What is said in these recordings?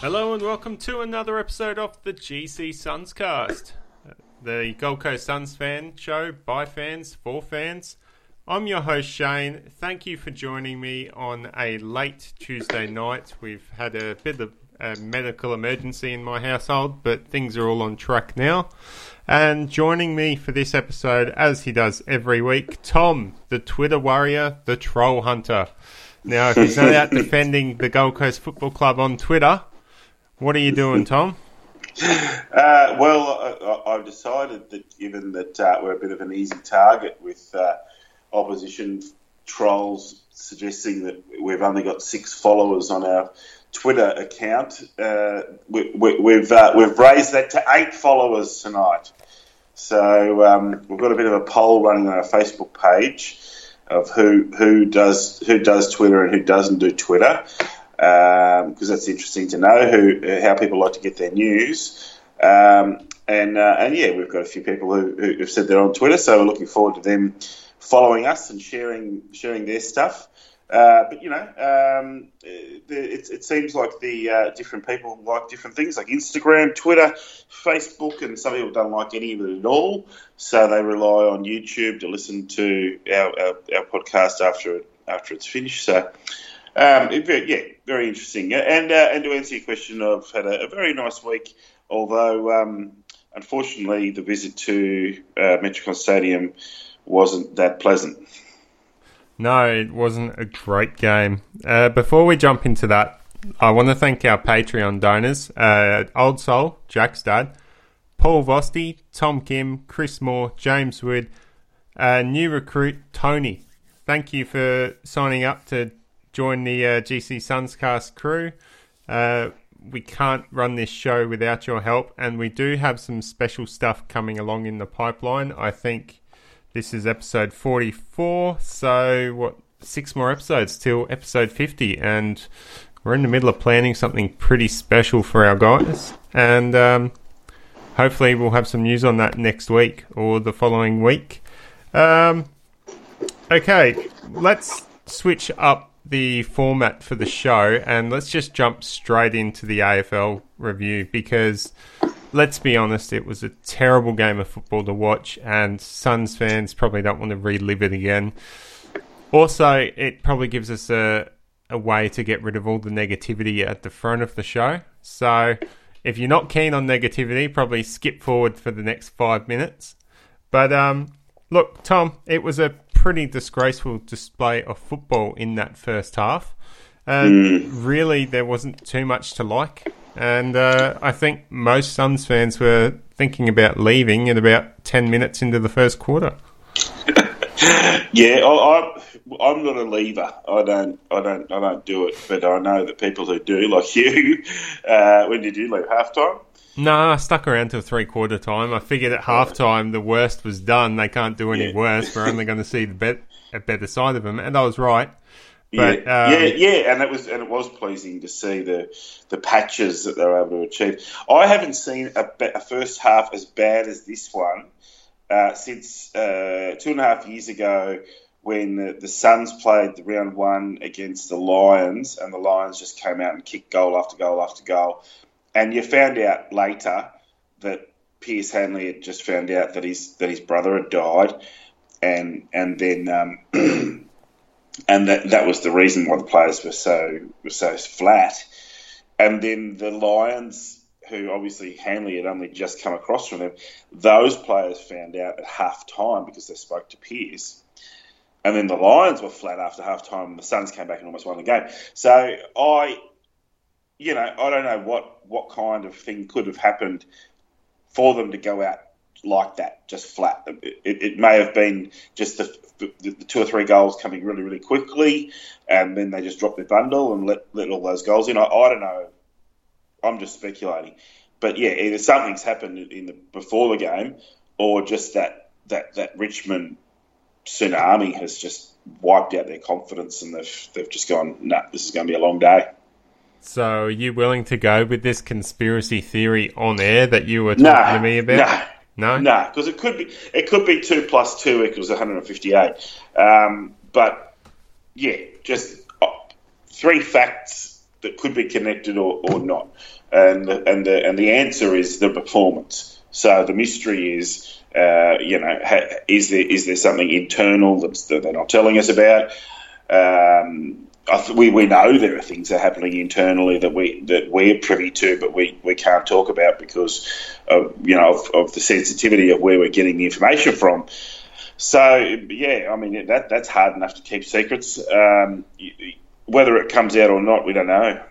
Hello and welcome to another episode of the GC Suns cast, uh, the Gold Coast Suns fan show by fans for fans. I'm your host Shane. Thank you for joining me on a late Tuesday night. We've had a bit of a medical emergency in my household, but things are all on track now. And joining me for this episode, as he does every week, Tom, the Twitter warrior, the troll hunter. Now, if he's not out defending the Gold Coast Football Club on Twitter, what are you doing, Tom? Uh, well, I, have decided that given that uh, we're a bit of an easy target with uh, opposition trolls suggesting that we've only got six followers on our Twitter account, uh, we, have we, we've, uh, we've raised that to eight followers tonight. So um, we've got a bit of a poll running on our Facebook page of who who does who does Twitter and who doesn't do Twitter because um, that's interesting to know who how people like to get their news. Um, and uh, and yeah, we've got a few people who, who have said they're on Twitter, so we're looking forward to them following us and sharing sharing their stuff. Uh, but you know, um, it, it, seems like the uh, different people like different things, like Instagram, Twitter, Facebook, and some people don't like any of it at all. So they rely on YouTube to listen to our, our, our podcast after it after it's finished. So um, yeah, very interesting. And uh, and to answer your question, I've had a, a very nice week. Although um, unfortunately, the visit to uh, Metricon Stadium wasn't that pleasant. No, it wasn't a great game. Uh, before we jump into that, I want to thank our Patreon donors: uh, Old Soul, Jack's dad, Paul Vosti, Tom Kim, Chris Moore, James Wood, uh, new recruit Tony. Thank you for signing up to join the uh, GC Sunscast crew. Uh, we can't run this show without your help, and we do have some special stuff coming along in the pipeline. I think this is episode 44, so what, six more episodes till episode 50, and we're in the middle of planning something pretty special for our guys, and um, hopefully we'll have some news on that next week or the following week. Um, okay, let's switch up the format for the show and let's just jump straight into the AFL review because let's be honest, it was a terrible game of football to watch, and Suns fans probably don't want to relive it again. Also, it probably gives us a, a way to get rid of all the negativity at the front of the show. So, if you're not keen on negativity, probably skip forward for the next five minutes. But um, look, Tom, it was a pretty disgraceful display of football in that first half. Uh, mm. Really, there wasn't too much to like. And uh, I think most Suns fans were thinking about leaving at about 10 minutes into the first quarter. yeah, I, am not a leaver. I don't, I don't, I don't do it. But I know that people who do, like you, uh, when did you leave halftime? No, I stuck around till three quarter time. I figured at half time the worst was done. They can't do any yeah. worse. We're only going to see the bet- a better side of them, and I was right. But, yeah, um, yeah, yeah, and it was and it was pleasing to see the the patches that they were able to achieve. I haven't seen a, a first half as bad as this one uh, since uh, two and a half years ago when the, the Suns played the round one against the Lions, and the Lions just came out and kicked goal after goal after goal. And you found out later that Pearce Hanley had just found out that his that his brother had died, and and then um, and that that was the reason why the players were so were so flat. And then the Lions, who obviously Hanley had only just come across from them, those players found out at half time because they spoke to Pearce. And then the Lions were flat after half time, and the Suns came back and almost won the game. So I you know, I don't know what what kind of thing could have happened for them to go out like that, just flat. It, it may have been just the, the, the, two or three goals coming really, really quickly, and then they just dropped their bundle and let, let all those goals in. I, I don't know. I'm just speculating, but yeah, either something's happened in the before the game, or just that that that Richmond tsunami has just wiped out their confidence, and they've they've just gone, nah, this is going to be a long day. So, are you willing to go with this conspiracy theory on air that you were talking to me about? No, no, no, because it could be it could be two plus two equals 158. Um, but yeah, just uh, three facts that could be connected or, or not, and the, and the and the answer is the performance. So the mystery is. Uh, you know, ha, is there is there something internal that they're not telling us about? Um, th- we, we know there are things that are happening internally that we that we're privy to, but we, we can't talk about because of you know of, of the sensitivity of where we're getting the information from. So yeah, I mean that that's hard enough to keep secrets. Um, whether it comes out or not, we don't know.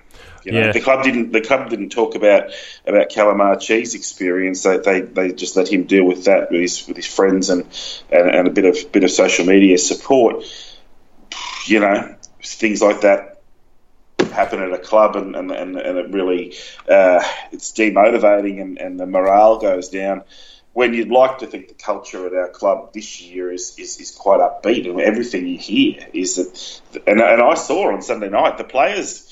You know, yeah. the club didn't. The club didn't talk about about Calamachi's experience. They, they they just let him deal with that with his with his friends and, and, and a bit of bit of social media support. You know, things like that happen at a club and, and, and, and it really uh, it's demotivating and, and the morale goes down. When you'd like to think the culture at our club this year is, is, is quite upbeat and everything you hear is that and, and I saw on Sunday night the players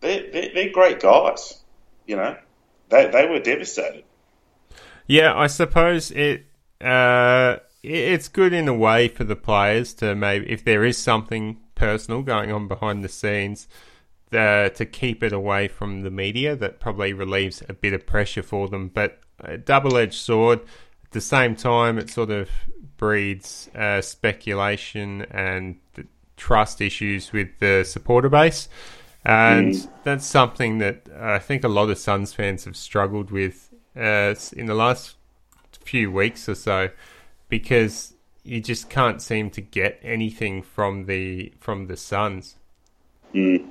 they're, they're, they're great guys you know. They, they were devastated. Yeah I suppose it uh, it's good in a way for the players to maybe if there is something personal going on behind the scenes uh, to keep it away from the media. That probably relieves a bit of pressure for them. But a double edged sword. At the same time, it sort of breeds uh, speculation and trust issues with the supporter base. And mm. that's something that I think a lot of Suns fans have struggled with uh, in the last few weeks or so because you just can't seem to get anything from the from the Suns. Mm.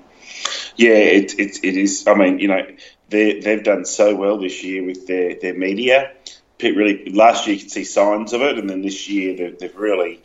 Yeah, it, it, it is. I mean, you know, they they've done so well this year with their, their media. Really, last year you could see signs of it, and then this year they've, they've really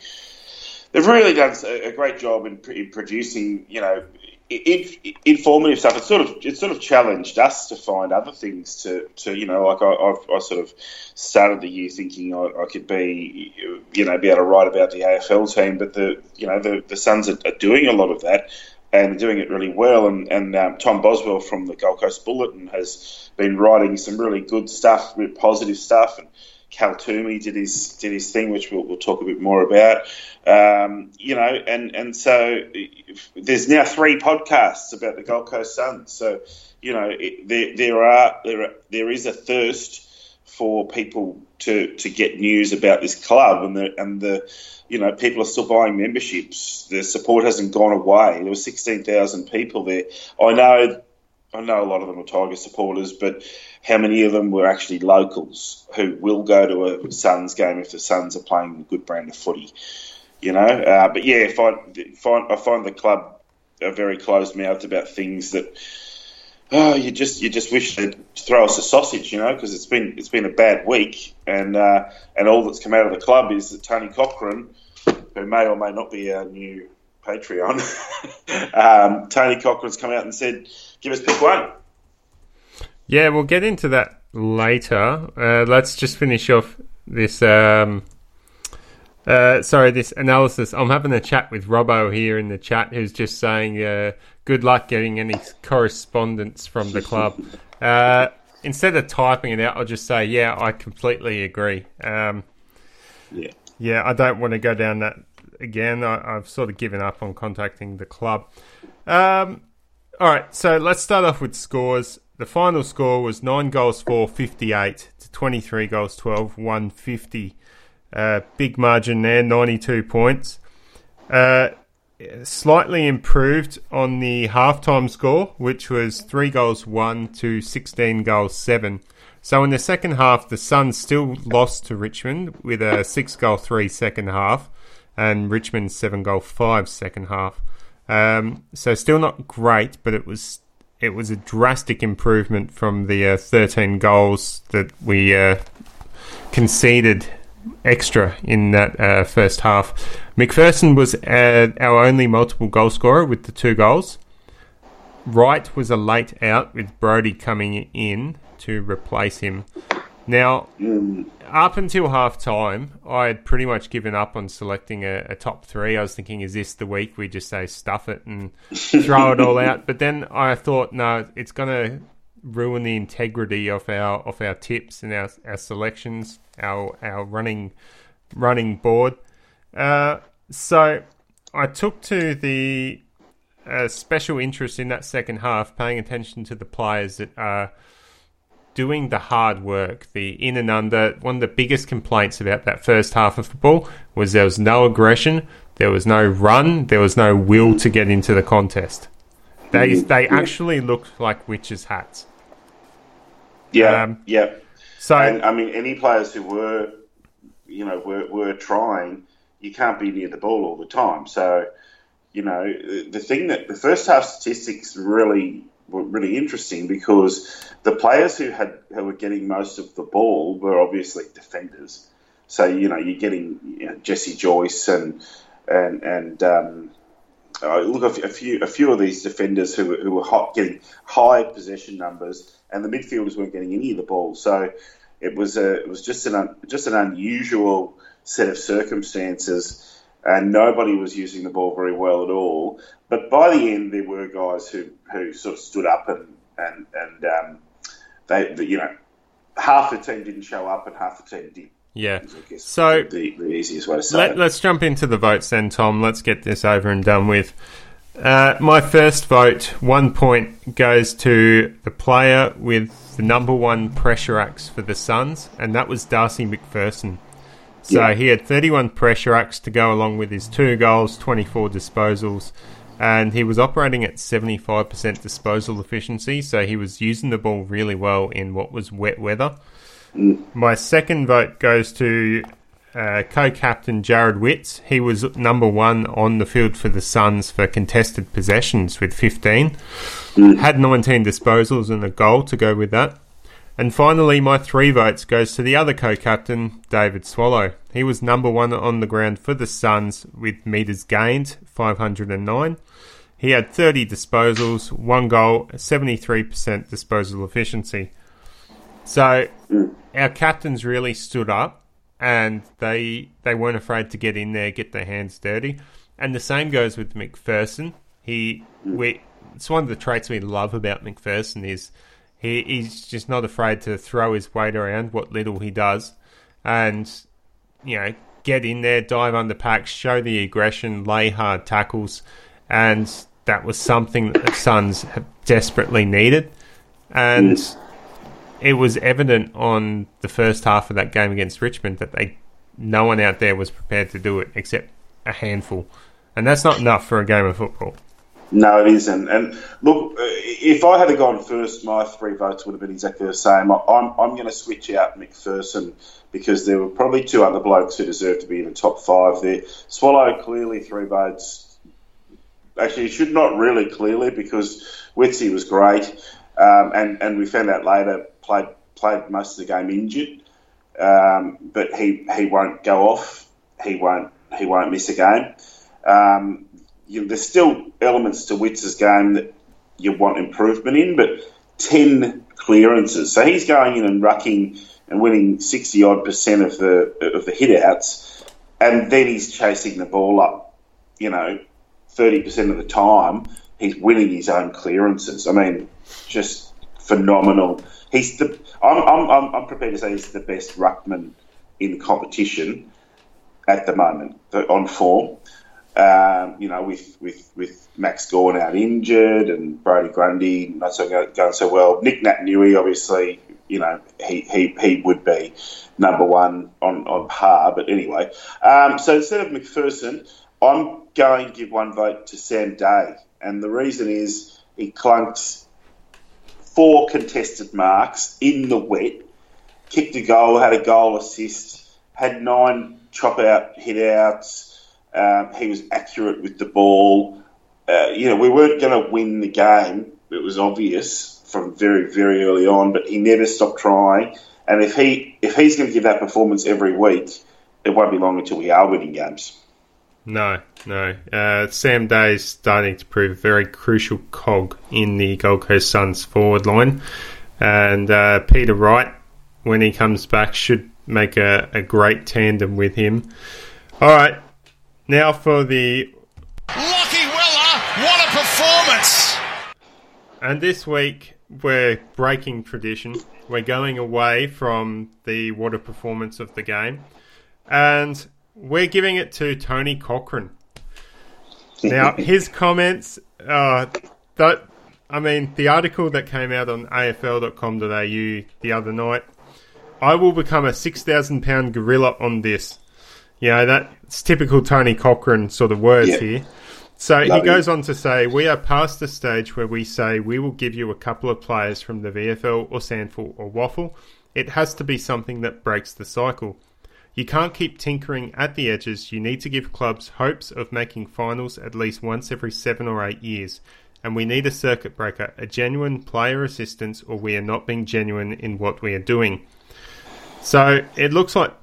they've really done a great job in, in producing, you know, informative stuff. It's sort of it's sort of challenged us to find other things to, to you know like I, I sort of started the year thinking I, I, could be you know be able to write about the AFL team, but the you know the the Suns are, are doing a lot of that and doing it really well. And, and um, Tom Boswell from the Gold Coast Bulletin has been writing some really good stuff, really positive stuff, and Cal Twomey did his did his thing, which we'll, we'll talk a bit more about. Um, you know, and and so there's now three podcasts about the Gold Coast Suns. So you know, it, there there are there are, there is a thirst for people to to get news about this club, and the and the you know people are still buying memberships. The support hasn't gone away. There were sixteen thousand people there. I know I know a lot of them are Tiger supporters, but how many of them were actually locals who will go to a Suns game if the Suns are playing a good brand of footy? You know, uh, but yeah, find, find, I find the club are very closed mouthed about things that oh, you just you just wish they'd throw us a sausage, you know, because it's been it's been a bad week, and uh, and all that's come out of the club is that Tony Cochrane, who may or may not be our new Patreon, um, Tony Cochrane's come out and said give us pick one. Yeah, we'll get into that later. Uh, let's just finish off this. Um, uh, sorry, this analysis. I'm having a chat with Robbo here in the chat, who's just saying, uh, "Good luck getting any correspondence from the club." Uh, instead of typing it out, I'll just say, "Yeah, I completely agree." Um, yeah, yeah, I don't want to go down that again. I, have sort of given up on contacting the club. Um, all right, so let's start off with scores. The final score was 9 goals for 58 to 23 goals 12, 150. Uh, big margin there, 92 points. Uh, slightly improved on the halftime score, which was 3 goals 1 to 16 goals 7. So in the second half, the Suns still lost to Richmond with a 6 goal 3 second half, and Richmond 7 goal 5 second half. Um, so still not great, but it was it was a drastic improvement from the uh, 13 goals that we uh, conceded extra in that uh, first half. McPherson was uh, our only multiple goal scorer with the two goals. Wright was a late out with Brody coming in to replace him. Now, up until half time, I had pretty much given up on selecting a, a, top three. I was thinking, is this the week we just say stuff it and throw it all out? But then I thought, no, it's going to ruin the integrity of our of our tips and our, our selections, our our running running board. Uh, so I took to the uh, special interest in that second half, paying attention to the players that are doing the hard work, the in and under. One of the biggest complaints about that first half of football was there was no aggression, there was no run, there was no will to get into the contest. They Mm-hmm. they actually looked like witches' hats. Yeah, Um, yeah. So And I mean, any players who were, you know, were, were trying, you can't be near the ball all the time. So, you know, the the thing that the first half statistics really were really interesting because the players who had who were getting most of the ball were obviously defenders. So you know, you're getting you know, Jesse Joyce and and and um, uh, look a few- a few of these defenders who were, who were hot, getting high possession numbers, and the midfielders weren't getting any of the ball. So it was a it was just an un, just an unusual set of circumstances, and nobody was using the ball very well at all. But by the end, there were guys who, who sort of stood up and and and um, they, the, you know half the team didn't show up and half the team did. yeah. is, I guess So the, the easiest way to say Let, it. let's jump into the votes then, Tom. Let's get this over and done with. Uh, my first vote, one point, goes to the player with the number one pressure acts for the Suns, and that was Darcy McPherson. So Yeah. he had 31 pressure acts to go along with his two goals, 24 disposals, and he was operating at 75% disposal efficiency, so he was using the ball really well in what was wet weather. My second vote goes to uh, co-captain Jarrod Witts. He was number one on the field for the Suns for contested possessions with 15. Had 19 disposals and a goal to go with that. And finally, my three votes goes to the other co-captain, David Swallow. He was number one on the ground for the Suns with meters gained, 509. He had 30 disposals, one goal, 73% disposal efficiency. So our captains really stood up and they they weren't afraid to get in there, get their hands dirty. And the same goes with McPherson. He we it's one of the traits we love about McPherson is he, he's just not afraid to throw his weight around what little he does and you know, get in there, dive under packs, show the aggression, lay hard tackles and that was something that the Suns have desperately needed. And it was evident on the first half of that game against Richmond that they no one out there was prepared to do it except a handful, and that's not enough for a game of football. No, it isn't. And look, if I had gone first, my three votes would have been exactly the same. I'm, I'm going to switch out McPherson because there were probably two other blokes who deserve to be in the top five there. Swallow clearly three votes. Actually, should not really clearly because Witsy was great, um, and and we found out later played played most of the game injured, um, but he he won't go off. He won't he won't miss a game. Um, you know, there's still elements to Witts's game that you want improvement in, but 10 clearances. So he's going in and rucking and winning 60 odd percent of the of the hit outs, and then he's chasing the ball up, you know, 30% of the time. He's winning his own clearances. I mean, just phenomenal. He's the. I'm, I'm, I'm, I'm prepared to say he's the best ruckman in competition at the moment on form. Um, you know, with, with, with Max Gawn out injured and Brodie Grundy not so go- going so well. Nick Nui, obviously, you know, he, he, he would be number one on, on par. But anyway, um, so instead of McPherson, I'm going to give one vote to Sam Day. And the reason is he clunked four contested marks in the wet, kicked a goal, had a goal assist, had nine chop out hit outs. Um, he was accurate with the ball. Uh, you know, we weren't going to win the game it was obvious from very very early on, but he never stopped trying. And if he if he's going to give that performance every week, it won't be long until we are winning games. No, no. Uh, Sam Day is starting to prove a very crucial cog in the Gold Coast Suns forward line. And uh, Peter Wright, when he comes back, should make a, a great tandem with him. All right, now for the. Lachie Weller, what a performance! And this week, we're breaking tradition. We're going away from the water performance of the game. And we're giving it to Tony Cochrane. Now, his comments, uh, that I mean, the article that came out on AFL.com.au the other night, I will become a 6,000 pound gorilla on this. You know, that's typical Tony Cochrane sort of words Yeah. here. So Love he goes it. on to say, We are past the stage where we say we will give you a couple of players from the VFL or SANFL or WAFL. It has to be something that breaks the cycle. You can't keep tinkering at the edges. You need to give clubs hopes of making finals at least once every seven or eight years. And we need a circuit breaker, a genuine player assistance, or we are not being genuine in what we are doing. So it looks like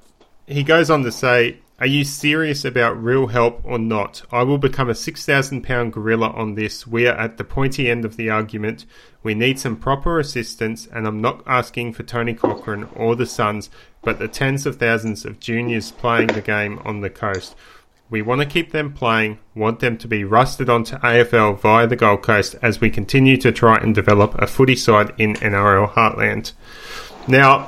he goes on to say, Are you serious about real help or not? I will become a 6,000 pound gorilla on this. We are at the pointy end of the argument. We need some proper assistance, and I'm not asking for Tony Cochrane or the Suns, but the tens of thousands of juniors playing the game on the coast. We want to keep them playing, want them to be rusted onto AFL via the Gold Coast as we continue to try and develop a footy side in NRL Heartland. Now,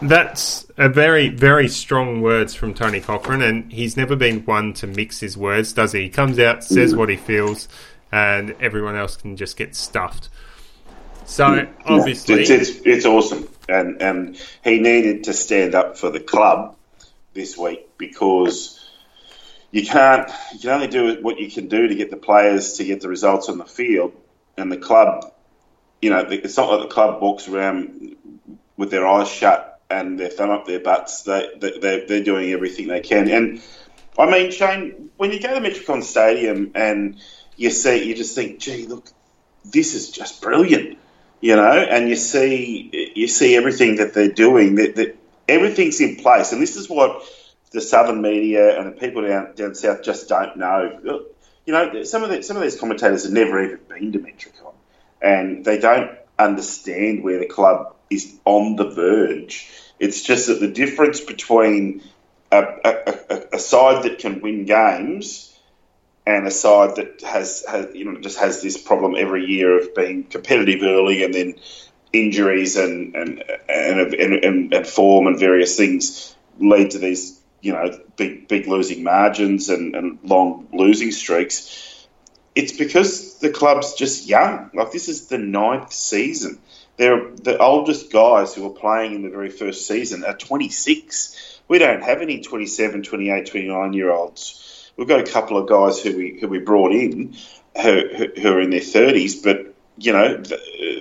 that's a very, very strong words from Tony Cochrane, and he's never been one to mix his words, does he? He comes out, says mm. what he feels, and everyone else can just get stuffed. So, obviously, it's, it's, it's awesome, and and he needed to stand up for the club this week because you can't you can only do what you can do to get the players to get the results on the field, and the club, you know, it's not like the club walks around with their eyes shut and their thumb up their butts. They, they they're, doing everything they can, and I mean, Shane, when you go to Metricon Stadium and you see, you just think, gee, look, this is just brilliant you know, and you see you see everything that they're doing. That, that everything's in place, and this is what the southern media and the people down down south just don't know. You know, some of the, some of these commentators have never even been to Metricon, and they don't understand where the club is on the verge. It's just that the difference between a, a, a, side that can win games and a side that has, has you know just has this problem every year of being competitive early and then injuries and and and, and, and, and form and various things lead to these you know big big losing margins and, and long losing streaks. It's because the club's just young. Like this is the ninth season. They're the oldest guys who are playing in the very first season are 26. We don't have any 27, 28, 29 year olds. We've got a couple of guys who we who we brought in who, who, are in their 30s, but you know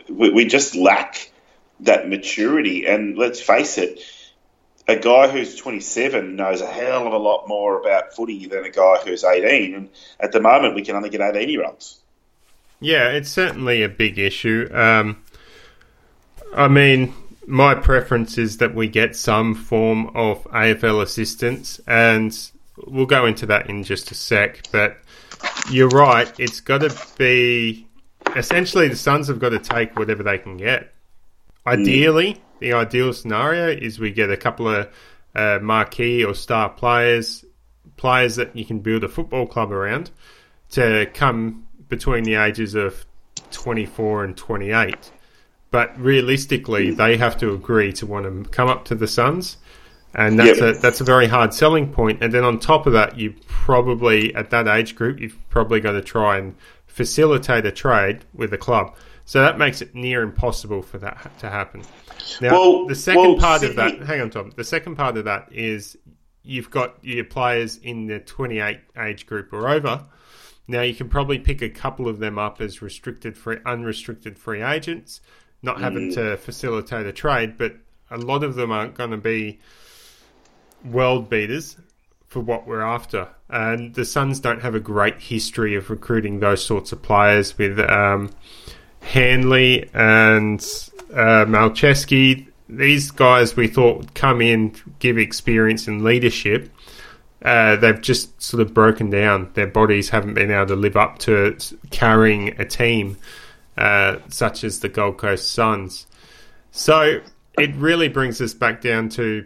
we, we just lack that maturity. And let's face it, a guy who's 27 knows a hell of a lot more about footy than a guy who's 18. And at the moment, we can only get 18 year olds. Yeah, it's certainly a big issue. Um, I mean, my preference is that we get some form of AFL assistance, and we'll go into that in just a sec. But you're right; it's got to be essentially the Suns have got to take whatever they can get. Ideally, the ideal scenario is we get a couple of uh, marquee or star players, players that you can build a football club around, to come between the ages of 24 and 28. But realistically, hmm. they have to agree to want to come up to the Suns, and that's Yep. a that's a very hard selling point. And then on top of that, you probably at that age group, you've probably got to try and facilitate a trade with the club. So that makes it near impossible for that to happen. Now, Well- the second well, part of that, hang on, Tom. The second part of that is you've got your players in the 28 age group or over. Now you can probably pick a couple of them up as restricted free, unrestricted free agents, not having to facilitate a trade, but a lot of them aren't going to be world beaters for what we're after. And the Suns don't have a great history of recruiting those sorts of players with um, Hanley and uh, Malceski. These guys we thought would come in, give experience and leadership. Uh, they've just sort of broken down. Their bodies haven't been able to live up to carrying a team uh, such as the Gold Coast Suns. So it really brings us back down to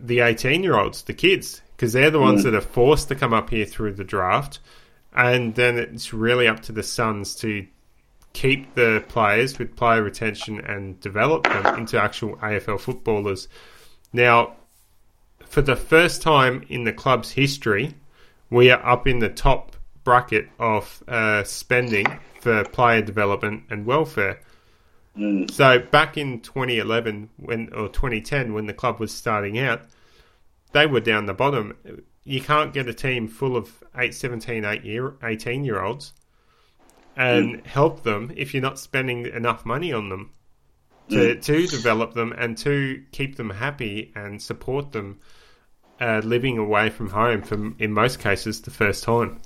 the 18 year olds, the kids, because they're the ones mm. that are forced to come up here through the draft. And then it's really up to the Suns to keep the players with player retention and develop them into actual AFL footballers. Now, for the first time in the club's history, we are up in the top bracket of uh, spending for player development and welfare. Mm. So back in 2011 when or 2010 when the club was starting out, they were down the bottom. You can't get a team full of 8, 17, 8 year, 18 year olds and mm. help them if you're not spending enough money on them to, mm. to develop them and to keep them happy and support them uh, living away from home for, in most cases, the first time.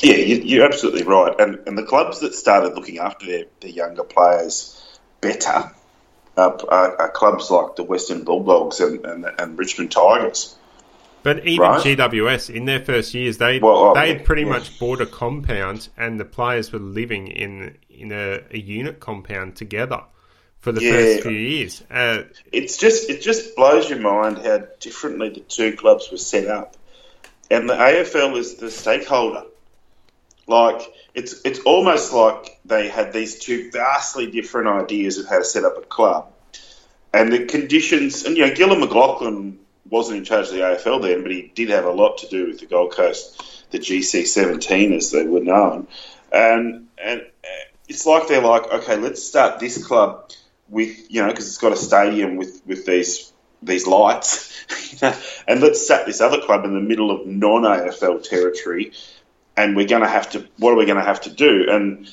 Yeah, you, are absolutely right. And, and the clubs that started looking after their, their younger players better are, are, are, clubs like the Western Bulldogs and, and, and Richmond Tigers. But even right? GWS in their first years, they well, they had pretty yeah. much bought a compound, and the players were living in in a, a unit compound together for the yeah. first few years. Uh, it's just it just blows your mind how differently the two clubs were set up, and the AFL is the stakeholder. Like it's it's almost like they had these two vastly different ideas of how to set up a club, and the conditions. And you know, Gillon McLachlan wasn't in charge of the AFL then, but he did have a lot to do with the Gold Coast, the GC seventeen as they were known, and and it's like they're like, okay, let's start this club with you know because it's got a stadium with with these these lights, and let's set this other club in the middle of non AFL territory and we're going to have to. What are we going to have to do? And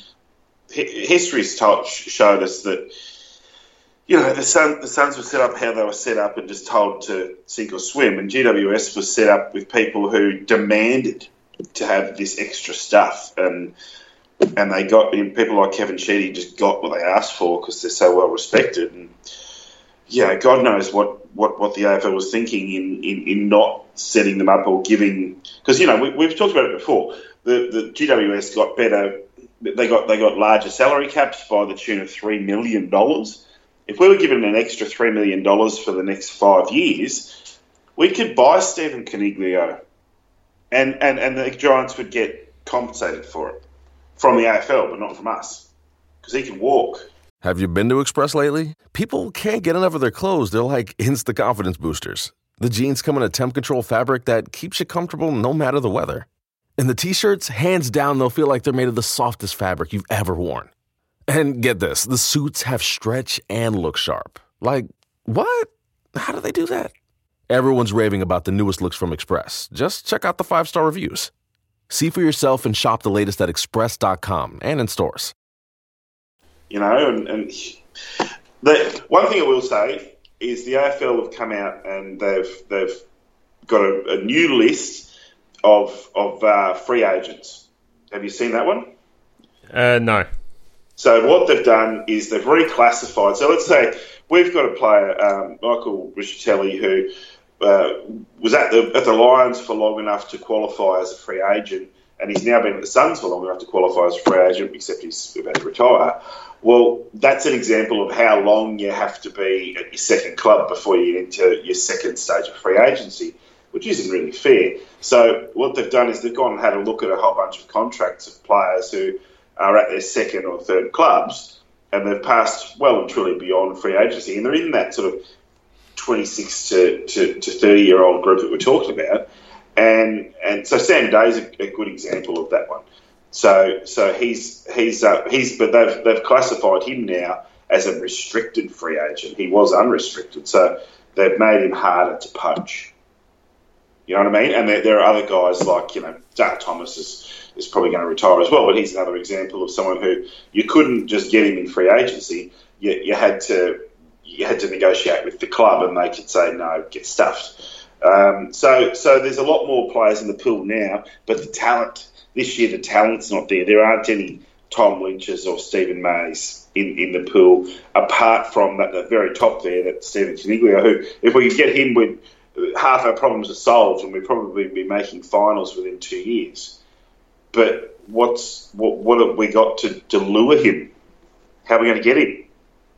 history's taught, showed us that you know the Sun, the Suns were set up how they were set up and just told to sink or swim, and GWS was set up with people who demanded to have this extra stuff and. And they got people like Kevin Sheedy just got what they asked for because they're so well respected. And yeah, God knows what, what, what the AFL was thinking in, in, in not setting them up or giving because you know we, have talked about it before the, the GWS got better. They got they got larger salary caps by the tune of three million dollars. If we were given an extra three million dollars for the next five years, we could buy Stephen Coniglio, and, and and the Giants would get compensated for it from the AFL, but not from us because he can walk. Have you been to Express lately? People can't get enough of their clothes. They're like instant confidence boosters. The jeans come in a temp control fabric that keeps you comfortable no matter the weather. And the t shirts, hands down, they'll feel like they're made of the softest fabric you've ever worn. And get this the suits have stretch and look sharp. Like, what? How do they do that? Everyone's raving about the newest looks from Express. Just check out the five star reviews. See for yourself and shop the latest at express.com and in stores. You know, and, and the, one thing I will say is the AFL have come out and they've, they've got a, a new list of of uh, free agents. Have you seen that one? Uh, no. So what they've done is they've reclassified. So let's say we've got a player, um, Michael Rischitelli, who uh, was at the at the Lions for long enough to qualify as a free agent, and he's now been at the Suns for long enough to qualify as a free agent, except he's about to retire. Well, that's an example of how long you have to be at your second club before you get into your second stage of free agency which isn't really fair. So what they've done is they've gone and had a look at a whole bunch of contracts of players who are at their second or third clubs, and they've passed well and truly beyond free agency, and they're in that sort of 26 to, to, to 30 year old group that we're talking about. And and so Sam Day's a, a good example of that one. So so he's he's uh, he's but they've they've classified him now as a restricted free agent. He was unrestricted, so they've made him harder to poach. You know what I mean? And there, there are other guys like, you know, Jack Thomas is, is probably going to retire as well, but he's another example of someone who you couldn't just get him in free agency. You, you had to you had to negotiate with the club, and they could say no, get stuffed. Um, so, so there's a lot more players in the pool now, but the talent this year, the talent's not there. There aren't any Tom Lynch's or Steven Mays in, in the pool, apart from that the very top there, that Stephen Coniglio, who, if we could get him, with half our problems are solved, and we'd probably be making finals within two years. But what's what, what have we got to, to lure him? How are we going to get him?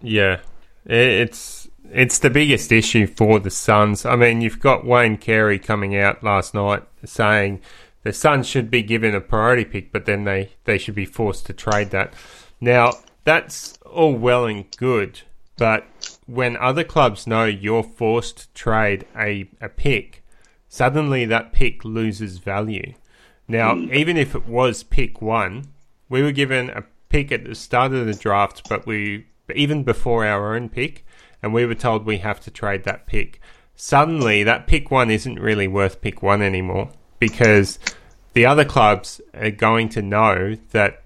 Yeah, it's it's the biggest issue for the Suns. I mean, you've got Wayne Carey coming out last night saying the Suns should be given a priority pick, but then they, they should be forced to trade that. Now, that's all well and good, but when other clubs know you're forced to trade a, a pick, suddenly that pick loses value. Now, mm. even if it was pick one, we were given a pick at the start of the draft, but we even before our own pick, and we were told we have to trade that pick. Suddenly, that pick one isn't really worth pick one anymore because the other clubs are going to know that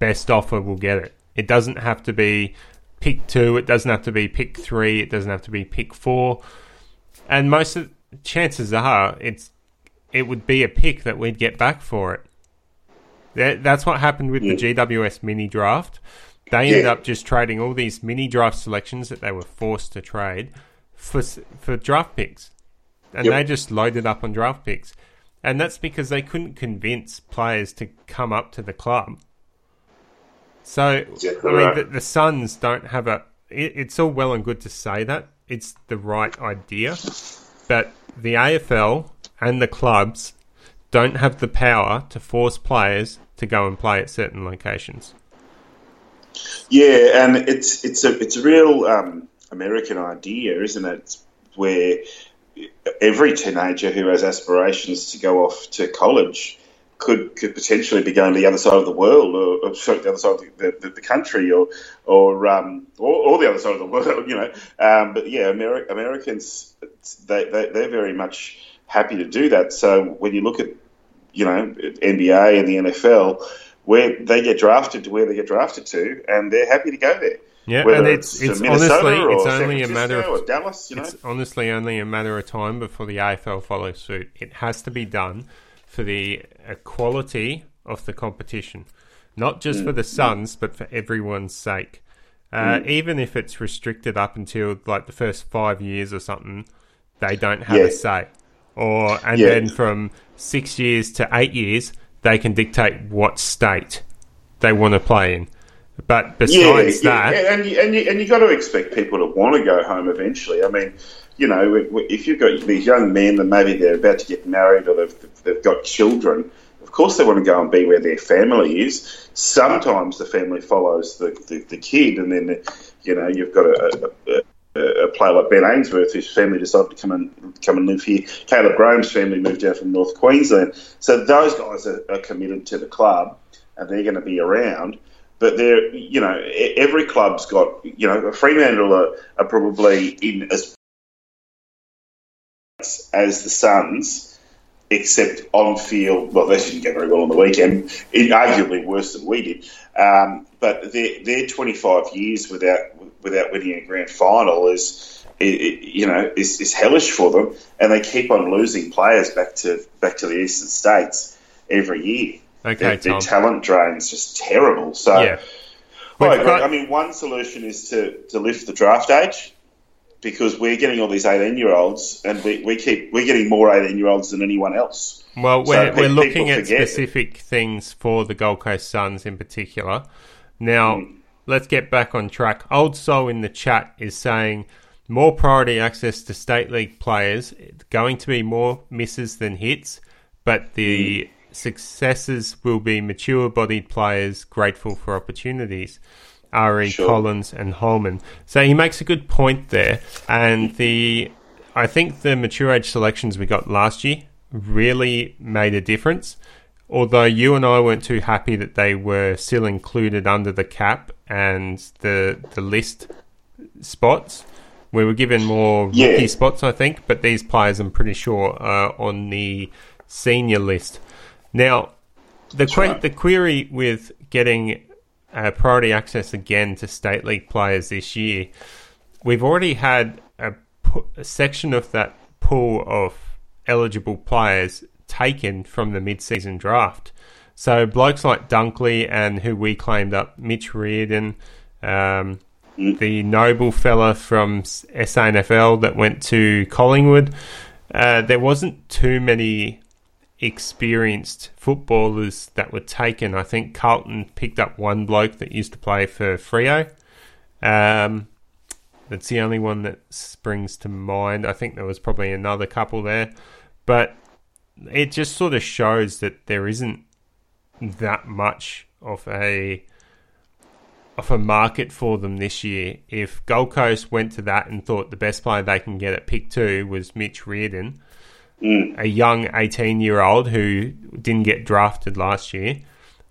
best offer will get it. It doesn't have to be pick two. It doesn't have to be pick three. It doesn't have to be pick four. And most of chances are it's it would be a pick that we'd get back for it. That, that's what happened with yeah. the hmm. GWS mini draft. They ended up just trading all these mini draft selections that they were forced to trade for for draft picks, and yep. they just loaded up on draft picks, and that's because they couldn't convince players to come up to the club so I mean, the, the Suns don't have a. It, it's all well and good to say that it's the right idea, but the AFL and the clubs don't have the power to force players to go and play at certain locations. Yeah, and it's it's a it's a real um, American idea, isn't it? Where every teenager who has aspirations to go off to college could could potentially be going to the other side of the world, or, or sorry, the other side of the, the, the country, or or, um, or, or the other side of the world, you know. Um, but yeah, Ameri- Americans they, they they're very much happy to do that. So when you look at you know NBA and the NFL, where they get drafted to where they get drafted to, and they're happy to go there. Yeah, Whether and it's it's, it's honestly it's only a matter of Dallas. You know? It's honestly only a matter of time before the AFL follows suit. It has to be done for the equality of the competition, not just mm. for the Suns, but for everyone's sake. Uh, mm. Even if it's restricted up until like the first five years or something, they don't have yeah. a say. Or and yeah. then from six years to eight years, they can dictate what state they want to play in. But besides yeah, that, and you, and you, and you got to expect people to want to go home eventually. I mean, you know, if you've got these young men and maybe they're about to get married or they've, they've got children, of course they want to go and be where their family is. Sometimes the family follows the, the, the kid, and then, you know, you've got a, a, a, player like Ben Ainsworth, whose family decided to come and come and live here. Caleb Graham's family moved down from North Queensland. So those guys are, are committed to the club, and they're going to be around but they're you know every club's got you know Fremantle are, are probably in as as the Suns, except on field. Well, they didn't get very well on the weekend, arguably worse than we did. Um, but their, their 25 years without without winning a grand final is, you know, is, is hellish for them, and they keep on losing players back to back to the eastern states every year. Okay, their, their talent drain is just terrible. So. Yeah. I. I mean, one solution is to, to lift the draft age because we're getting all these 18 year olds and we, we keep we're getting more 18 year olds than anyone else. Well, we're, so we're looking at specific things for the Gold Coast Suns in particular. Now, mm. let's get back on track. Old Soul in the chat is saying more priority access to state league players, going to be more misses than hits, but the mm. successes will be mature bodied players grateful for opportunities. Ari sure. Collins and Holman. So he makes a good point there, and the I think the mature age selections we got last year really made a difference. Although you and I weren't too happy that they were still included under the cap and the the list spots, we were given more yeah. rookie spots, I think. But these players, I'm pretty sure, are on the senior list. Now, the que- right. the query with getting uh, priority access again to state league players this year. We've already had a, a section of that pool of eligible players taken from the mid-season draft. So blokes like Dunkley and who we claimed up, Mitch Reardon, um, mm. the Noble fella from SANFL that went to Collingwood. Uh, there wasn't too many experienced footballers that were taken. I think Carlton picked up one bloke that used to play for Frio. Um, that's the only one that springs to mind. I think there was probably another couple there, but it just sort of shows that there isn't that much of a of a market for them this year. If Gold Coast went to that and thought the best player they can get at pick two was Mitch Reardon, mm. a young 18 year old who didn't get drafted last year.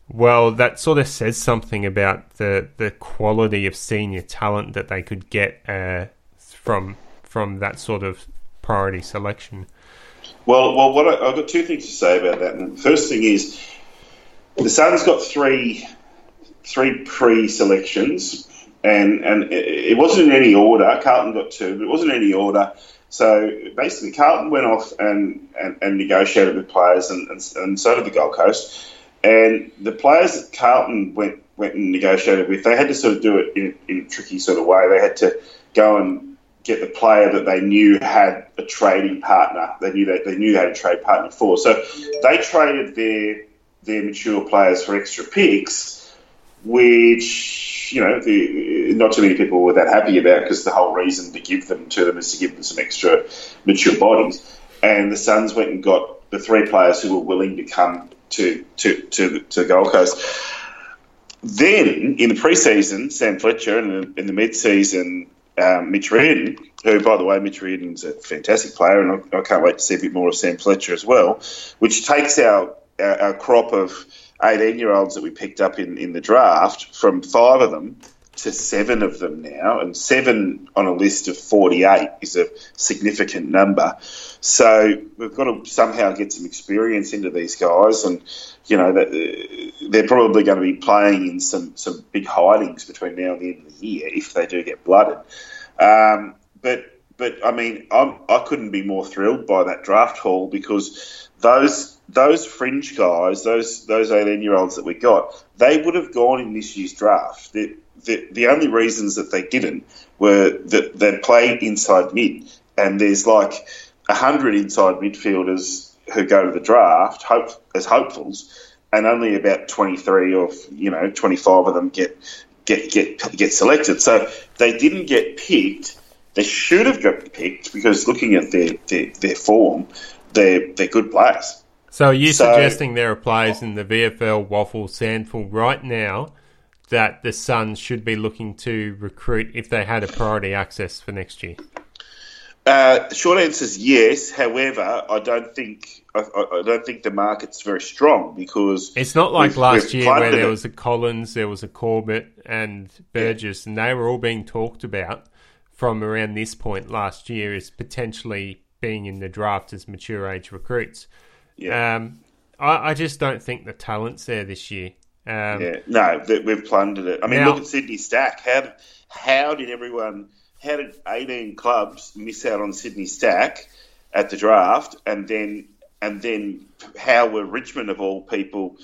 Well, that sort of says something about the, the quality of senior talent that they could get uh, from from that sort of priority selection. Well, well, what I, have got two things to say about that. And the first thing is, the Suns got three three pre-selections, and and it, it wasn't in any order. Carlton got two, but it wasn't in any order. So basically, Carlton went off and, and, and negotiated with players, and, and, and, so did the Gold Coast. And the players that Carlton went went and negotiated with, they had to sort of do it in, in a tricky sort of way. They had to go and get the player that they knew had a trading partner. They knew that they knew they had a trade partner for. So they traded their their mature players for extra picks, which you know, the, not too many people were that happy about because the whole reason to give them to them is to give them some extra mature bodies. And the Suns went and got the three players who were willing to come to to to, to Gold Coast. Then in the preseason, Sam Fletcher, and in the mid-season, um, Mitch Reardon, who, by the way, Mitch Reardon's a fantastic player, and I, I, can't wait to see a bit more of Sam Fletcher as well, which takes our, our, our crop of 18 year olds that we picked up in, in the draft from five of them to seven of them now, and seven on a list of 48 is a significant number. So we've got to somehow get some experience into these guys, and you know they're probably going to be playing in some some big hidings between now and the end of the year if they do get blooded. Um, but but I mean I'm, I couldn't be more thrilled by that draft haul because those those fringe guys, those those eighteen year olds that we got, they would have gone in this year's draft. The, the, the only reasons that they didn't were that they played inside mid, and there's like hundred inside midfielders who go to the draft hope, as hopefuls, and only about twenty three or you know twenty five of them get get get get selected. So they didn't get picked. They should have got picked because looking at their, their, their form, they're they're good players. So are you so, suggesting there are players in the VFL, WAFL, SANFL right now that the Suns should be looking to recruit if they had a priority access for next year? Uh, short answer is yes. However, I don't think I, I, don't think the market's very strong because it's not like last year where there it. was a Collins, there was a Corbett, and Burgess, yeah. and they were all being talked about from around this point last year as potentially being in the draft as mature age recruits. Yeah. Um, I, I, just don't think the talent's there this year. Um, yeah, no, we've plundered it. I mean, now, look at Sydney Stack. How how did everyone? How did eighteen clubs miss out on Sydney Stack at the draft, and then and then how were Richmond of all people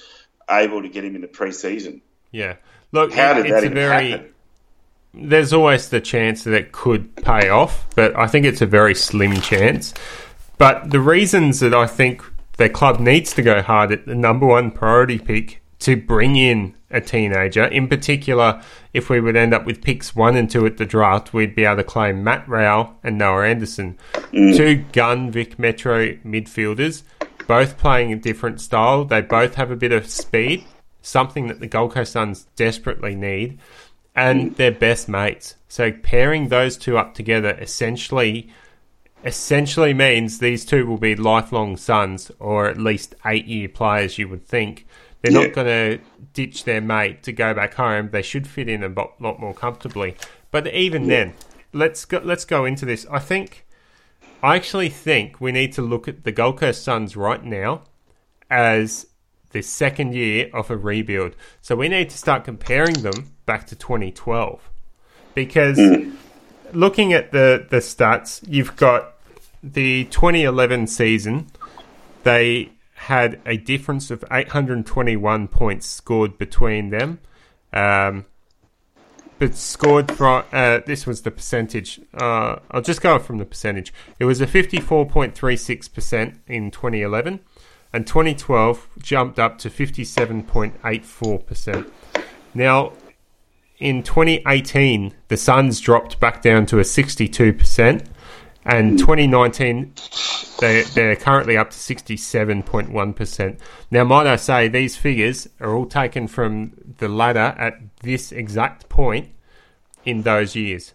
able to get him in the preseason? Yeah, look, how did that even very, happen? There's always the chance that it could pay off, but I think it's a very slim chance. But the reasons that I think their club needs to go hard at the number one priority pick to bring in a teenager. In particular, if we would end up with picks one and two at the draft, we'd be able to claim Matt Rowell and Noah Anderson, mm. two gun Vic Metro midfielders, both playing a different style. They both have a bit of speed, something that the Gold Coast Suns desperately need, and mm. they're best mates. So pairing those two up together essentially essentially means these two will be lifelong Suns or at least eight year players, you would think. They're yeah. not going to ditch their mate to go back home. They should fit in a lot more comfortably. But even yeah. then, let's go, let's go into this. I think, I actually think we need to look at the Gold Coast Suns right now as the second year of a rebuild. So we need to start comparing them back to 2012 because. Mm looking at the the stats, you've got the 2011 season, they had a difference of 821 points scored between them. Um, but scored from uh, this was the percentage. Uh, I'll just go from the percentage. It was a 54.36% in 2011, and 2012 jumped up to 57.84%. Now, in 2018, the Suns dropped back down to a 62%, and 2019 they, they're currently up to 67.1%. Now, might I say, these figures are all taken from the ladder at this exact point in those years.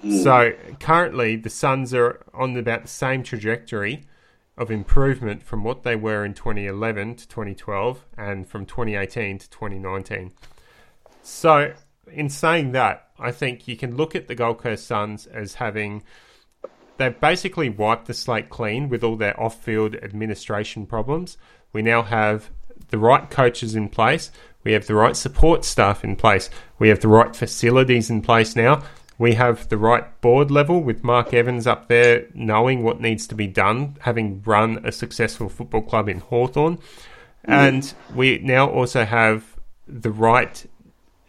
Hmm. So currently, the Suns are on about the same trajectory of improvement from what they were in 2011 to 2012 and from 2018 to 2019. So, in saying that, I think you can look at the Gold Coast Suns as having they've basically wiped the slate clean with all their off-field administration problems. We now have the right coaches in place. We have the right support staff in place. We have the right facilities in place now. We have the right board level with Mark Evans up there knowing what needs to be done, having run a successful football club in Hawthorn. Mm. And we now also have the right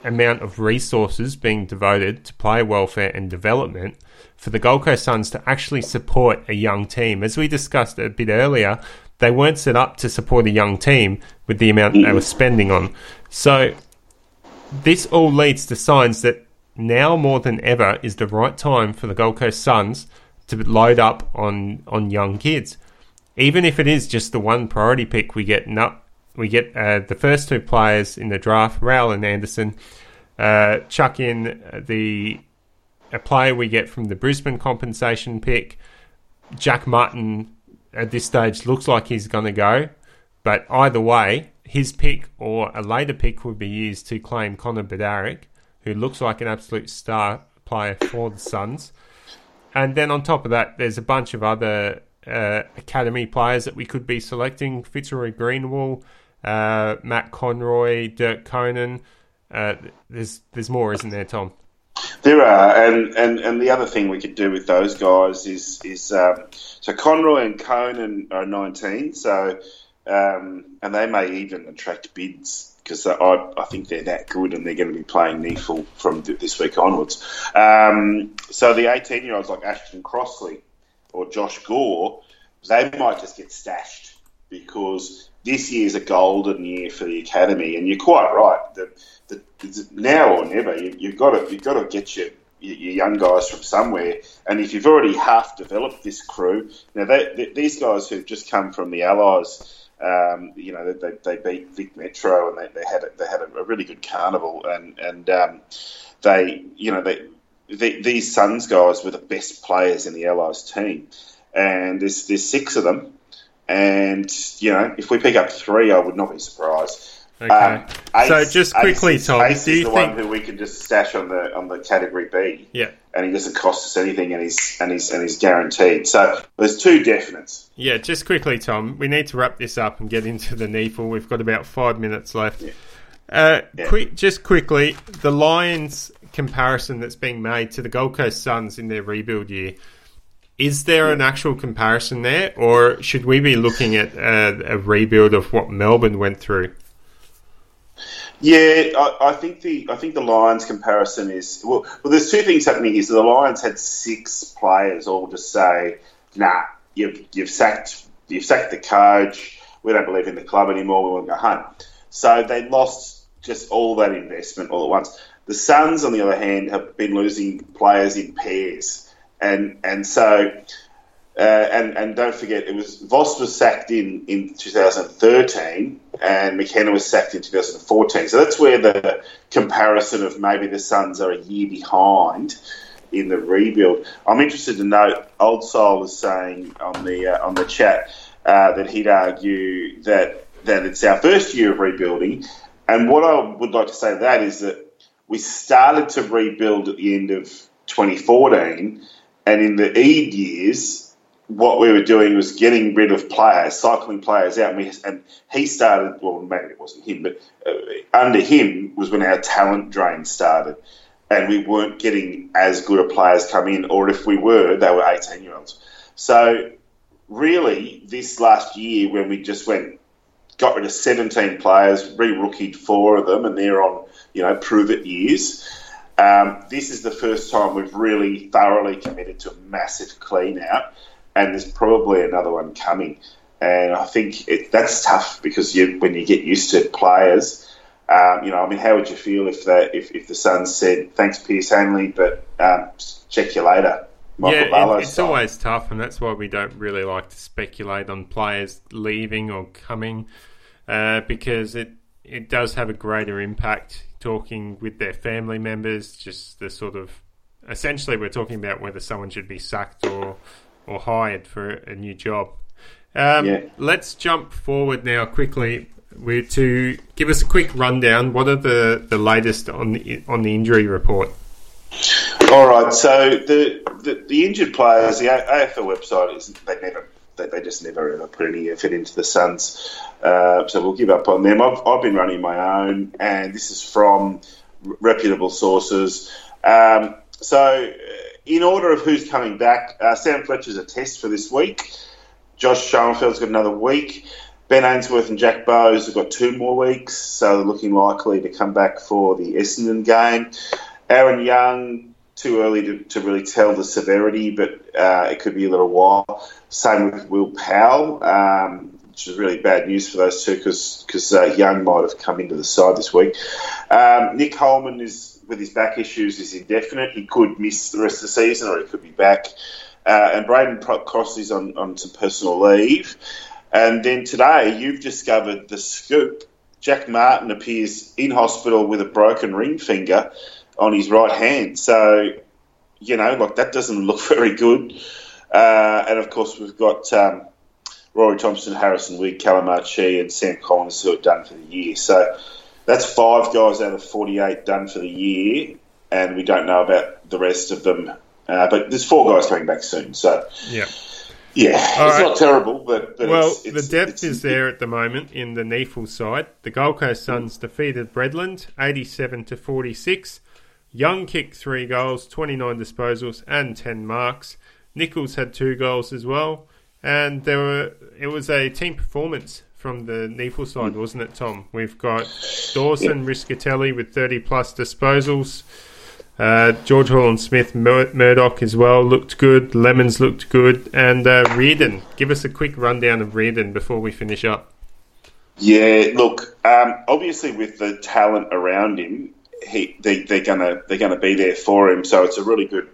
amount of resources being devoted to player welfare and development for the Gold Coast Suns to actually support a young team. As we discussed a bit earlier, they weren't set up to support a young team with the amount they were spending on. So this all leads to signs that now more than ever is the right time for the Gold Coast Suns to load up on on young kids. Even if it is just the one priority pick we get, no, we get uh, the first two players in the draft, Rowell and Anderson. Uh, chuck in the a player we get from the Brisbane compensation pick. Jack Martin at this stage looks like he's going to go, but either way, his pick or a later pick would be used to claim Connor Budarick, who looks like an absolute star player for the Suns. And then on top of that, there's a bunch of other uh, academy players that we could be selecting: Fitzroy Greenwall, uh, Matt Conroy, Dirk Conan. Uh, there's there's more, isn't there, Tom? There are, and, and, and the other thing we could do with those guys is is um, so Conroy and Conan are 19, so um, and they may even attract bids because I, I think they're that good and they're going to be playing NEAFL from th- this week onwards. Um, so the 18 year olds like Ashton Crossley or Josh Gore, they might just get stashed because this year's a golden year for the academy, and you're quite right. The, the, the, now or never, you, you've got to you've got to get your your young guys from somewhere. And if you've already half developed this crew, now they, they, these guys who've just come from the Allies, um, you know, they, they beat Vic Metro and they, they had a, they had a, really good carnival, and and um, they you know they, they, these Suns guys were the best players in the Allies team, and there's there's six of them, and you know if we pick up three, I would not be surprised. Okay. Um, Ace, so just quickly, Ace, Tom, Ace do is you the think? one who we can just stash on the on the category B? Yeah. And he doesn't cost us anything, and he's and he's and he's guaranteed. So there's two definites. Yeah, just quickly, Tom. We need to wrap this up and get into the NEAFL. We've got about five minutes left. Yeah. Uh, Yeah. quick, just quickly, the Lions comparison that's being made to the Gold Coast Suns in their rebuild year. Is there an actual comparison there, or should we be looking at a, a rebuild of what Melbourne went through? Yeah, I, I think the I think the Lions comparison is well. Well, there's two things happening here. So the Lions had six players all just say, "Nah, you've you've sacked you've sacked the coach. We don't believe in the club anymore. We want to go home." So they lost just all that investment all at once. The Suns, on the other hand, have been losing players in pairs, and and so uh, and and don't forget, it was Voss was sacked in in 2013, and McKenna was sacked in 2014. So that's where the comparison of maybe the Suns are a year behind in the rebuild. I'm interested to note. Old Soul was saying on the uh, on the chat uh, that he'd argue that that it's our first year of rebuilding, and what I would like to say to that is that we started to rebuild at the end of 2014, and in the Eade years what we were doing was getting rid of players, cycling players out, and, we, and he started. Well, maybe it wasn't him, but uh, under him was when our talent drain started, and we weren't getting as good a players come in, or if we were, they were eighteen year olds. So really, this last year when we just went got rid of 17 players, re-rookied four of them, and they're on you know prove it years. Um, this is the first time we've really thoroughly committed to a massive clean out, and there's probably another one coming. And I think it, that's tough because you, when you get used to players, um, you know, I mean, how would you feel if the if, if the Suns said thanks, Pearce Hanley, but um, check you later? Michael yeah, it, it's style. always tough, and that's why we don't really like to speculate on players leaving or coming, uh, because it it does have a greater impact talking with their family members. Just the sort of essentially, we're talking about whether someone should be sacked or or hired for a new job. Um, yeah. Let's jump forward now quickly we to give us a quick rundown. What are the, the latest on the on the injury report? All right. So the the, the injured players, the AFL website is they never they, they just never ever put any effort into the Suns. Uh, so we'll give up on them. I've, I've been running my own, and this is from reputable sources. Um, so, in order of who's coming back, uh, Sam Fletcher's a test for this week. Josh Schoenfeld's got another week. Ben Ainsworth and Jack Bowes have got two more weeks, so they're looking likely to come back for the Essendon game. Aaron Young, too early to, to really tell the severity, but uh, it could be a little while. Same with Will Powell, um, which is really bad news for those two because uh, Young might have come into the side this week. Um, Nick Holman is with his back issues is indefinite. He could miss the rest of the season, or he could be back. Uh, and Braden Cross is on, on some personal leave. And then today, you've discovered the scoop. Jack Martin appears in hospital with a broken ring finger on his right hand. So, you know, like that doesn't look very good. Uh, and of course, we've got um, Rory Thompson, Harrison Wigg, Callum Archie, and Sam Collins who are done for the year. So that's five guys out of 48 done for the year, and we don't know about the rest of them. Uh, but there's four guys coming back soon. So, yeah. Yeah, All it's right. not terrible, but, but well, it's, it's, the depth it's, is there at the moment in the NEAFL side. The Gold Coast Suns defeated Bredland eighty-seven to forty-six. Young kicked three goals, twenty-nine disposals, and ten marks. Nichols had two goals as well, and there were. It was a team performance from the NEAFL side, wasn't it, Tom? We've got Dawson, yeah. Rischitelli with thirty plus disposals. Uh, George Horlin-Smith, Mur- Murdoch as well looked good. Lemmens looked good, and uh, Reardon. Give us a quick rundown of Reardon before we finish up. Yeah, look. Um, obviously, with the talent around him, he, they, are gonna they're gonna be there for him. So it's a really good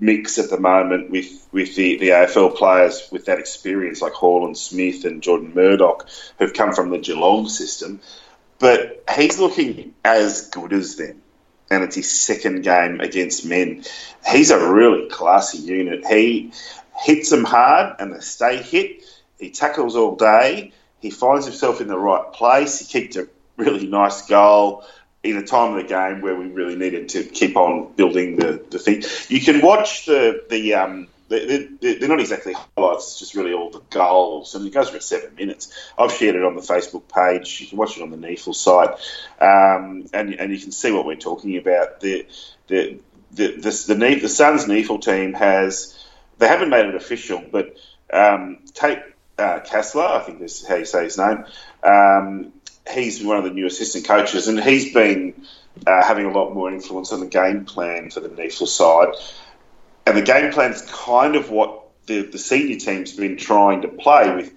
mix at the moment with with the, the AFL players with that experience, like Horlin-Smith and Jordan Murdoch, who've come from the Geelong system. But he's looking as good as them and it's his second game against men. He's a really classy unit. He hits them hard and they stay hit. He tackles all day. He finds himself in the right place. He kicked a really nice goal in a time of the game where we really needed to keep on building the, the thing. You can watch the the um, they're, they're not exactly highlights. It's just really all the goals, and it goes for seven minutes. I've shared it on the Facebook page. You can watch it on the NEAFL site, um, and and you can see what we're talking about. The the the the, the, the, the Suns NEAFL team has they haven't made it official, but um, Tate uh, Kaesler, I think this is how you say his name. Um, he's one of the new assistant coaches, and he's been uh, having a lot more influence on the game plan for the NEAFL side. And the game plan's kind of what the, the senior team's been trying to play with.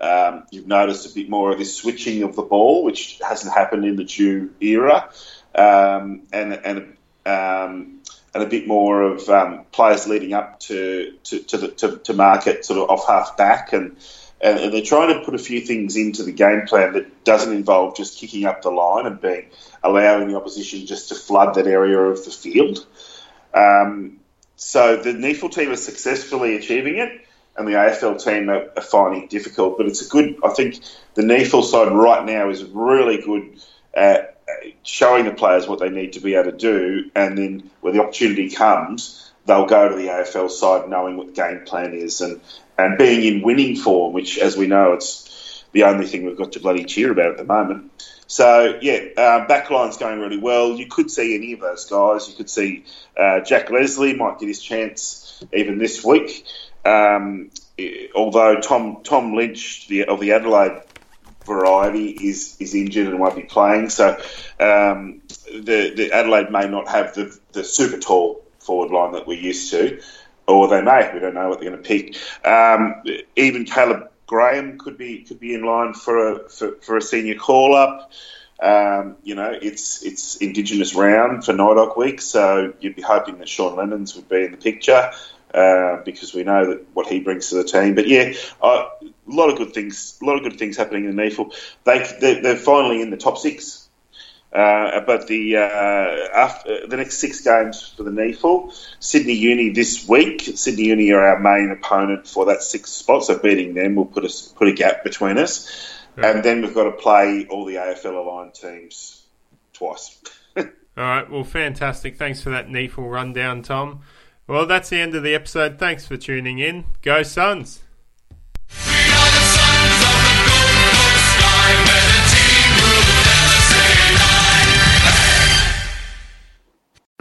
Um, you've noticed a bit more of this switching of the ball, which hasn't happened in the Dew era, um, and and um, and a bit more of um, players leading up to to, to, the, to, to market sort of off half back, and, and they're trying to put a few things into the game plan that doesn't involve just kicking up the line and being allowing the opposition just to flood that area of the field. Um, so the NEAFL team is successfully achieving it, and the AFL team are, are, finding it difficult. But it's a good. I think the NEAFL side right now is really good at showing the players what they need to be able to do, and then when the opportunity comes, they'll go to the AFL side knowing what the game plan is and and being in winning form, which, as we know, it's the only thing we've got to bloody cheer about at the moment. So yeah, uh, backline's going really well. You could see any of those guys. You could see uh, Jack Leslie might get his chance even this week. Um, although Tom Tom Lynch the, of the Adelaide variety is is injured and won't be playing, so um, the, the Adelaide may not have the the super tall forward line that we're used to, or they may. We don't know what they're going to pick. Um, even Caleb Graham could be could be in line for a for, for a senior call up. Um, you know, it's it's Indigenous round for NAIDOC week, so you'd be hoping that Sean Lemmens would be in the picture uh, because we know that what he brings to the team. But yeah, a lot of good things, a lot of good things happening in the NEAFL. They they're, finally in the top six. Uh, but the uh, after the next six games for the NEAFL, Sydney Uni this week. Sydney Uni are our main opponent for that sixth spot, so beating them will put us put a gap between us. And then we've got to play all the AFL aligned teams twice. all right, well, fantastic. Thanks for that NEAFL rundown, Tom. Well, that's the end of the episode. Thanks for tuning in. Go Suns!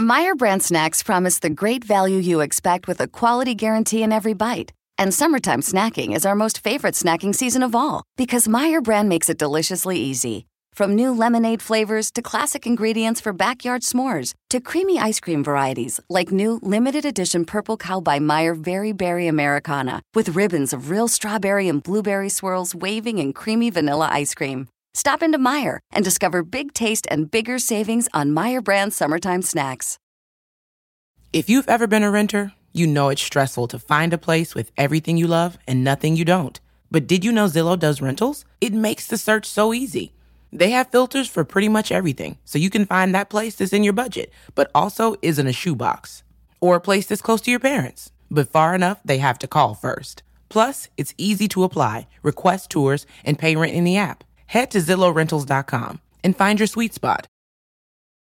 Meijer brand snacks promise the great value you expect with a quality guarantee in every bite. And summertime snacking is our most favorite snacking season of all because Meijer brand makes it deliciously easy. From new lemonade flavors to classic ingredients for backyard s'mores to creamy ice cream varieties like new limited edition Purple Cow by Meijer Very Berry Americana with ribbons of real strawberry and blueberry swirls waving in creamy vanilla ice cream. Stop into Meijer and discover big taste and bigger savings on Meijer brand summertime snacks. If you've ever been a renter, you know it's stressful to find a place with everything you love and nothing you don't. But did you know Zillow does rentals? It makes the search so easy. They have filters for pretty much everything, so you can find that place that's in your budget, but also isn't a shoebox. Or a place that's close to your parents, but far enough they have to call first. Plus, it's easy to apply, request tours, and pay rent in the app. Head to ZillowRentals.com and find your sweet spot.